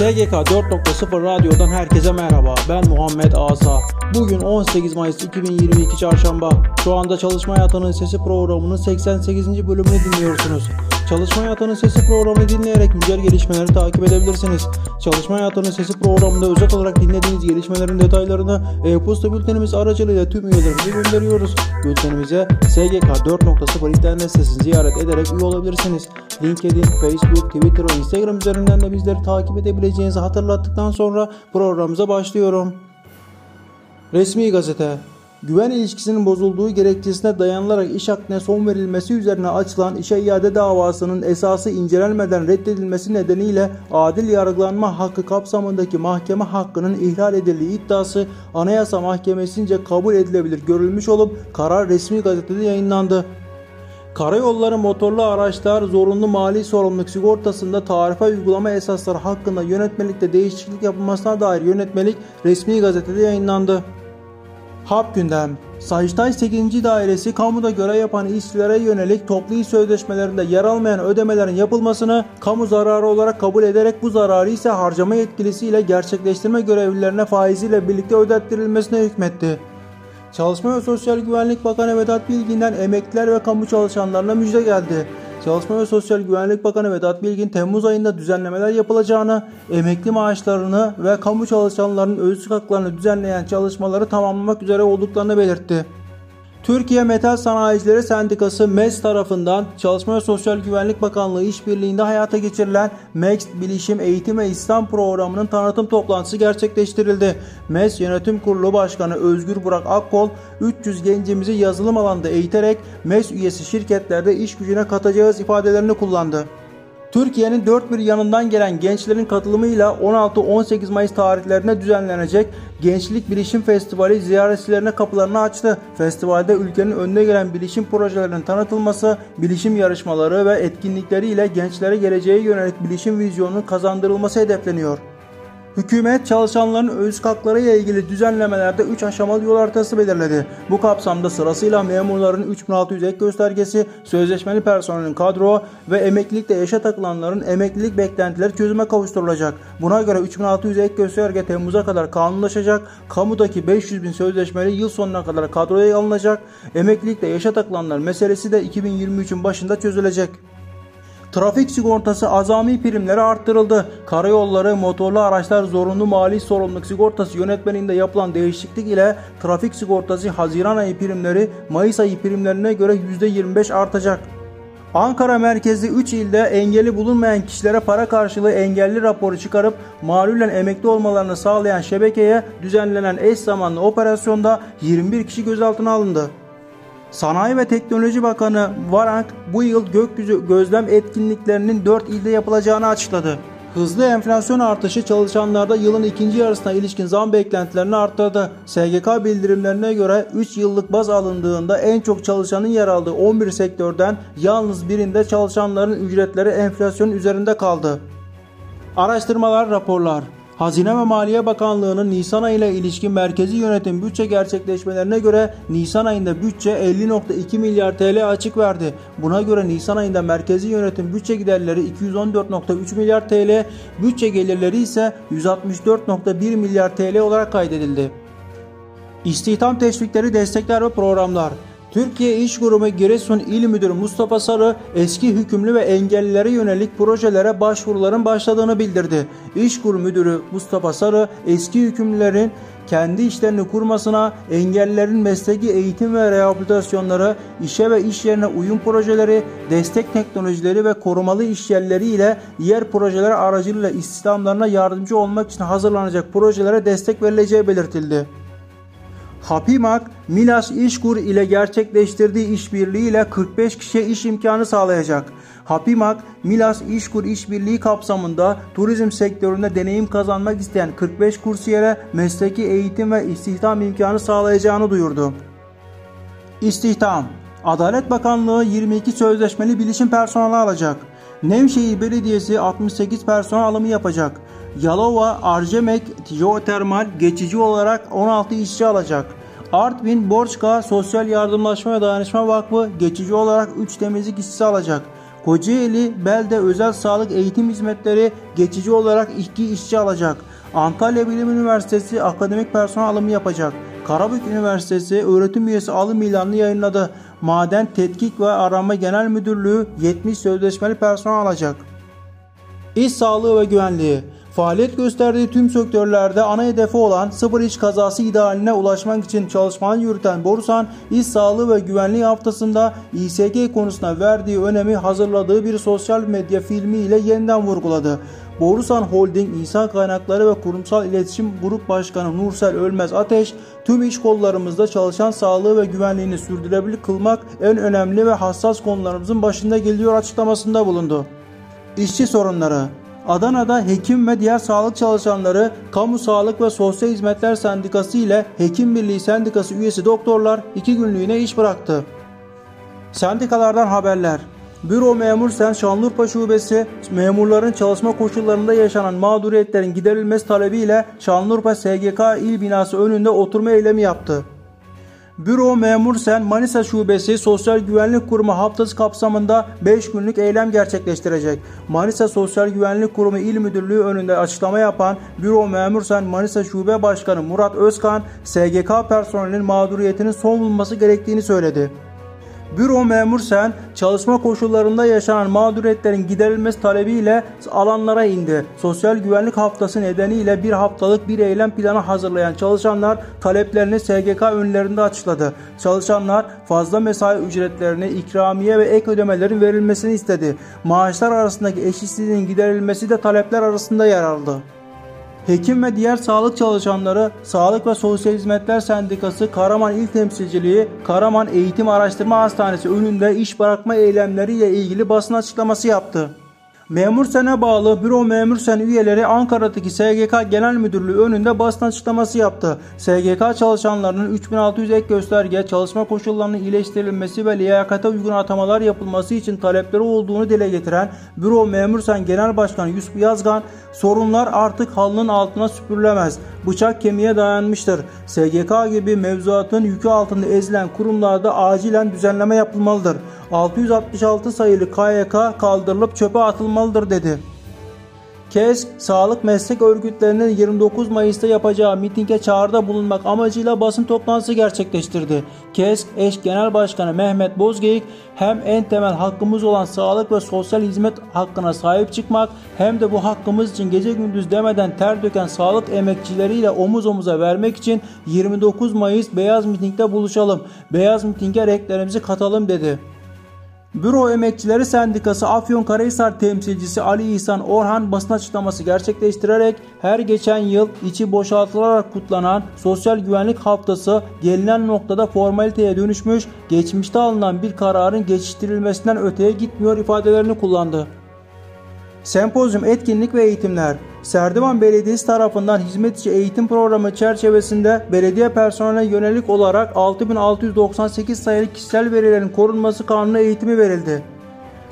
SGK 4.0 Radyo'dan herkese merhaba. Ben Muhammed Asa. Bugün 18 Mayıs 2022 Çarşamba. Şu anda Çalışma Hayatının Sesi programının 88. bölümünü dinliyorsunuz. Çalışma Hayatının Sesi programını dinleyerek güncel gelişmeleri takip edebilirsiniz. Çalışma Hayatının Sesi programında özel olarak dinlediğiniz gelişmelerin detaylarını e-posta bültenimiz aracılığıyla tüm üyelerimize gönderiyoruz. Bültenimize SGK 4.0 internet sitesini ziyaret ederek üye olabilirsiniz. LinkedIn, Facebook, Twitter ve Instagram üzerinden de bizleri takip edebileceğinizi hatırlattıktan sonra programımıza başlıyorum. Resmi Gazete Güven ilişkisinin bozulduğu gerekçesine dayanılarak iş hakkına son verilmesi üzerine açılan işe iade davasının esası incelenmeden reddedilmesi nedeniyle adil yargılanma hakkı kapsamındaki mahkeme hakkının ihlal edildiği iddiası Anayasa Mahkemesi'nce kabul edilebilir görülmüş olup karar resmi gazetede yayınlandı. Karayolları motorlu araçlar zorunlu mali sorumluluk sigortasında tarife uygulama esasları hakkında yönetmelikte değişiklik yapılmasına dair yönetmelik resmi gazetede yayınlandı. Hap gündem. Sayıştay 8. Dairesi kamuda görev yapan işçilere yönelik toplu iş sözleşmelerinde yer almayan ödemelerin yapılmasını kamu zararı olarak kabul ederek bu zararı ise harcama yetkilisiyle gerçekleştirme görevlilerine faiziyle birlikte ödettirilmesine hükmetti. Çalışma ve Sosyal Güvenlik Bakanı Vedat Bilgin'den emekliler ve kamu çalışanlarına müjde geldi. Çalışma ve Sosyal Güvenlik Bakanı Vedat Bilgin Temmuz ayında düzenlemeler yapılacağını, emekli maaşlarını ve kamu çalışanlarının özlük haklarını düzenleyen çalışmaları tamamlamak üzere olduklarını belirtti. Türkiye Metal Sanayicileri Sendikası MES tarafından Çalışma ve Sosyal Güvenlik Bakanlığı işbirliğinde hayata geçirilen MEX Bilişim Eğitim ve İslam Programı'nın tanıtım toplantısı gerçekleştirildi. MES Yönetim Kurulu Başkanı Özgür Burak Akkol 300 gencimizi yazılım alanında eğiterek MES üyesi şirketlerde iş gücüne katacağız ifadelerini kullandı. Türkiye'nin dört bir yanından gelen gençlerin katılımıyla 16-18 Mayıs tarihlerine düzenlenecek Gençlik Bilişim Festivali ziyaretçilerine kapılarını açtı. Festivalde ülkenin önüne gelen bilişim projelerinin tanıtılması, bilişim yarışmaları ve etkinlikleriyle gençlere geleceğe yönelik bilişim vizyonunun kazandırılması hedefleniyor. Hükümet çalışanların öz hakları ile ilgili düzenlemelerde 3 aşamalı yol haritası belirledi. Bu kapsamda sırasıyla memurların 3600 ek göstergesi, sözleşmeli personelin kadro ve emeklilikte yaşa takılanların emeklilik beklentileri çözüme kavuşturulacak. Buna göre 3600 ek gösterge Temmuz'a kadar kanunlaşacak. Kamudaki 500 bin sözleşmeli yıl sonuna kadar kadroya alınacak. Emeklilikte yaşa takılanlar meselesi de 2023'ün başında çözülecek. Trafik sigortası azami primleri arttırıldı. Karayolları, motorlu araçlar zorunlu mali sorumluluk sigortası yönetmeliğinde yapılan değişiklik ile trafik sigortası Haziran ayı primleri Mayıs ayı primlerine göre %25 artacak. Ankara merkezli 3 ilde engeli bulunmayan kişilere para karşılığı engelli raporu çıkarıp malulen emekli olmalarını sağlayan şebekeye düzenlenen eş zamanlı operasyonda 21 kişi gözaltına alındı. Sanayi ve Teknoloji Bakanı Varank bu yıl gökyüzü gözlem etkinliklerinin 4 ilde yapılacağını açıkladı. Hızlı enflasyon artışı çalışanlarda yılın ikinci yarısına ilişkin zam beklentilerini arttırdı. SGK bildirimlerine göre 3 yıllık baz alındığında en çok çalışanın yer aldığı 11 sektörden yalnız birinde çalışanların ücretleri enflasyon üzerinde kaldı. Araştırmalar, raporlar Hazine ve Maliye Bakanlığı'nın Nisan ayı ile ilişkin merkezi yönetim bütçe gerçekleşmelerine göre Nisan ayında bütçe 50.2 milyar TL açık verdi. Buna göre Nisan ayında merkezi yönetim bütçe giderleri 214.3 milyar TL, bütçe gelirleri ise 164.1 milyar TL olarak kaydedildi. İstihdam teşvikleri, destekler ve programlar Türkiye İş Kurumu Giresun İl Müdürü Mustafa Sarı eski hükümlü ve engellilere yönelik projelere başvuruların başladığını bildirdi. İş Kurumu Müdürü Mustafa Sarı eski hükümlülerin kendi işlerini kurmasına, engellilerin mesleki eğitim ve rehabilitasyonları, işe ve iş yerine uyum projeleri, destek teknolojileri ve korumalı iş yerleri ile diğer projeler aracılığıyla istihdamlarına yardımcı olmak için hazırlanacak projelere destek verileceği belirtildi. Hapimak, Milas İşkur ile gerçekleştirdiği işbirliğiyle 45 kişiye iş imkanı sağlayacak. Hapimak, Milas İşkur işbirliği kapsamında turizm sektöründe deneyim kazanmak isteyen 45 kursiyere mesleki eğitim ve istihdam imkanı sağlayacağını duyurdu. İstihdam Adalet Bakanlığı 22 sözleşmeli bilişim personeli alacak. Nevşehir Belediyesi 68 personel alımı yapacak. Yalova, Arcemek, Jeotermal geçici olarak 16 işçi alacak. Artvin, Borçka, Sosyal Yardımlaşma ve Dayanışma Vakfı geçici olarak 3 temizlik işçisi alacak. Kocaeli Belde Özel Sağlık Eğitim Hizmetleri geçici olarak iki işçi alacak. Antalya Bilim Üniversitesi akademik personel alımı yapacak. Karabük Üniversitesi öğretim üyesi alım ilanını yayınladı. Maden Tetkik ve Arama Genel Müdürlüğü 70 sözleşmeli personel alacak. İş sağlığı ve güvenliği Faaliyet gösterdiği tüm sektörlerde ana hedefi olan sıfır iş kazası idealine ulaşmak için çalışmalar yürüten Borusan, iş sağlığı ve güvenliği haftasında İSG konusuna verdiği önemi hazırladığı bir sosyal medya filmi ile yeniden vurguladı. Borusan Holding İnsan Kaynakları ve Kurumsal İletişim Grup Başkanı Nursel Ölmez Ateş, tüm iş kollarımızda çalışan sağlığı ve güvenliğini sürdürülebilir kılmak en önemli ve hassas konularımızın başında geliyor açıklamasında bulundu. İşçi sorunları Adana'da hekim ve diğer sağlık çalışanları Kamu Sağlık ve Sosyal Hizmetler Sendikası ile Hekim Birliği Sendikası üyesi doktorlar iki günlüğüne iş bıraktı. Sendikalardan haberler Büro Memur Sen Şanlıurfa Şubesi memurların çalışma koşullarında yaşanan mağduriyetlerin giderilmesi talebiyle Şanlıurfa SGK il binası önünde oturma eylemi yaptı. Büro Memur Sen Manisa Şubesi Sosyal Güvenlik Kurumu haftası kapsamında 5 günlük eylem gerçekleştirecek. Manisa Sosyal Güvenlik Kurumu İl Müdürlüğü önünde açıklama yapan Büro Memur Sen Manisa Şube Başkanı Murat Özkan, SGK personelinin mağduriyetinin son bulunması gerektiğini söyledi. Büro memur sen çalışma koşullarında yaşanan mağduriyetlerin giderilmesi talebiyle alanlara indi. Sosyal güvenlik haftası nedeniyle bir haftalık bir eylem planı hazırlayan çalışanlar taleplerini SGK önlerinde açıkladı. Çalışanlar fazla mesai ücretlerini, ikramiye ve ek ödemelerin verilmesini istedi. Maaşlar arasındaki eşitsizliğin giderilmesi de talepler arasında yer aldı. Hekim ve diğer sağlık çalışanları Sağlık ve Sosyal Hizmetler Sendikası Karaman İl Temsilciliği Karaman Eğitim Araştırma Hastanesi önünde iş bırakma eylemleriyle ilgili basın açıklaması yaptı. Memur Sen'e bağlı Büro Memur Sen üyeleri Ankara'daki SGK Genel Müdürlüğü önünde basın açıklaması yaptı. SGK çalışanlarının 3600 ek gösterge, çalışma koşullarının iyileştirilmesi ve liyakata uygun atamalar yapılması için talepleri olduğunu dile getiren Büro Memur Sen Genel Başkanı Yusuf Yazgan, sorunlar artık halının altına süpürülemez. Bıçak kemiğe dayanmıştır. SGK gibi mevzuatın yükü altında ezilen kurumlarda acilen düzenleme yapılmalıdır. 666 sayılı KYK kaldırılıp çöpe atılmalıdır dedi. KESK, sağlık meslek örgütlerinin 29 Mayıs'ta yapacağı mitinge çağrıda bulunmak amacıyla basın toplantısı gerçekleştirdi. KESK eş genel başkanı Mehmet Bozgeyik hem en temel hakkımız olan sağlık ve sosyal hizmet hakkına sahip çıkmak hem de bu hakkımız için gece gündüz demeden ter döken sağlık emekçileriyle omuz omuza vermek için 29 Mayıs Beyaz Miting'de buluşalım. Beyaz Miting'e renklerimizi katalım dedi. Büro Emekçileri Sendikası Afyonkarahisar temsilcisi Ali İhsan Orhan basın açıklaması gerçekleştirerek her geçen yıl içi boşaltılarak kutlanan Sosyal Güvenlik Haftası gelinen noktada formaliteye dönüşmüş, geçmişte alınan bir kararın geçiştirilmesinden öteye gitmiyor ifadelerini kullandı. Sempozyum etkinlik ve eğitimler Serdivan Belediyesi tarafından hizmet içi eğitim programı çerçevesinde belediye personeline yönelik olarak 6698 sayılı kişisel verilerin korunması kanunu eğitimi verildi.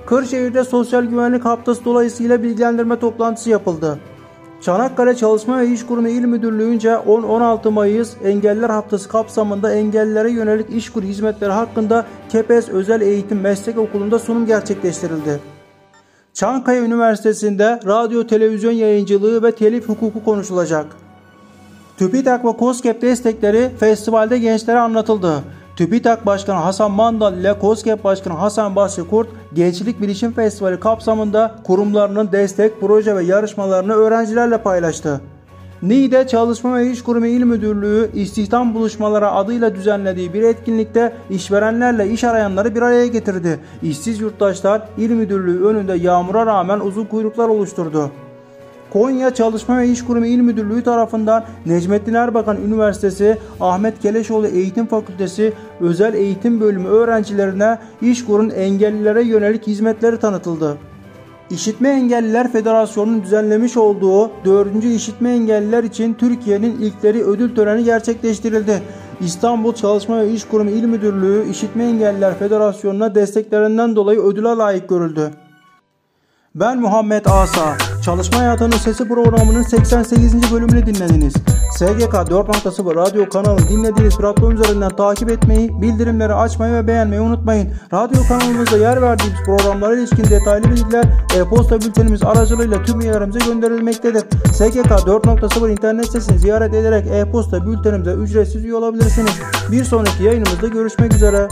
Kırşehir'de Sosyal Güvenlik Haftası dolayısıyla bilgilendirme toplantısı yapıldı. Çanakkale Çalışma ve İş Kurumu İl Müdürlüğü'nce 10-16 Mayıs Engelliler Haftası kapsamında engellilere yönelik iş kur hizmetleri hakkında KEPES Özel Eğitim Meslek Okulu'nda sunum gerçekleştirildi. Çankaya Üniversitesi'nde radyo televizyon yayıncılığı ve telif hukuku konuşulacak. TÜBİTAK ve KOSGEB destekleri festivalde gençlere anlatıldı. TÜBİTAK Başkanı Hasan Mandal ile KOSGEB Başkanı Hasan Basri Kurt, Gençlik Bilişim Festivali kapsamında kurumlarının destek, proje ve yarışmalarını öğrencilerle paylaştı. NİDE Çalışma ve İş Kurumu İl Müdürlüğü istihdam buluşmaları adıyla düzenlediği bir etkinlikte işverenlerle iş arayanları bir araya getirdi. İşsiz yurttaşlar İl Müdürlüğü önünde yağmura rağmen uzun kuyruklar oluşturdu. Konya Çalışma ve İş Kurumu İl Müdürlüğü tarafından Necmettin Erbakan Üniversitesi Ahmet Keleşoğlu Eğitim Fakültesi Özel Eğitim Bölümü öğrencilerine İşkur'un engellilere yönelik hizmetleri tanıtıldı. İşitme Engelliler Federasyonu'nun düzenlemiş olduğu 4. İşitme Engelliler için Türkiye'nin ilkleri ödül töreni gerçekleştirildi. İstanbul Çalışma ve İş Kurumu İl Müdürlüğü İşitme Engelliler Federasyonu'na desteklerinden dolayı ödüle layık görüldü. Ben Muhammed Asa. Çalışma Hayatının Sesi programının 88. bölümünü dinlediniz. SGK 4.0 radyo kanalını dinlediğiniz platform üzerinden takip etmeyi, bildirimleri açmayı ve beğenmeyi unutmayın. Radyo kanalımızda yer verdiğimiz programlara ilişkin detaylı bilgiler e-posta bültenimiz aracılığıyla tüm üyelerimize gönderilmektedir. SGK 4.0 internet sitesini ziyaret ederek e-posta bültenimize ücretsiz üye olabilirsiniz. Bir sonraki yayınımızda görüşmek üzere.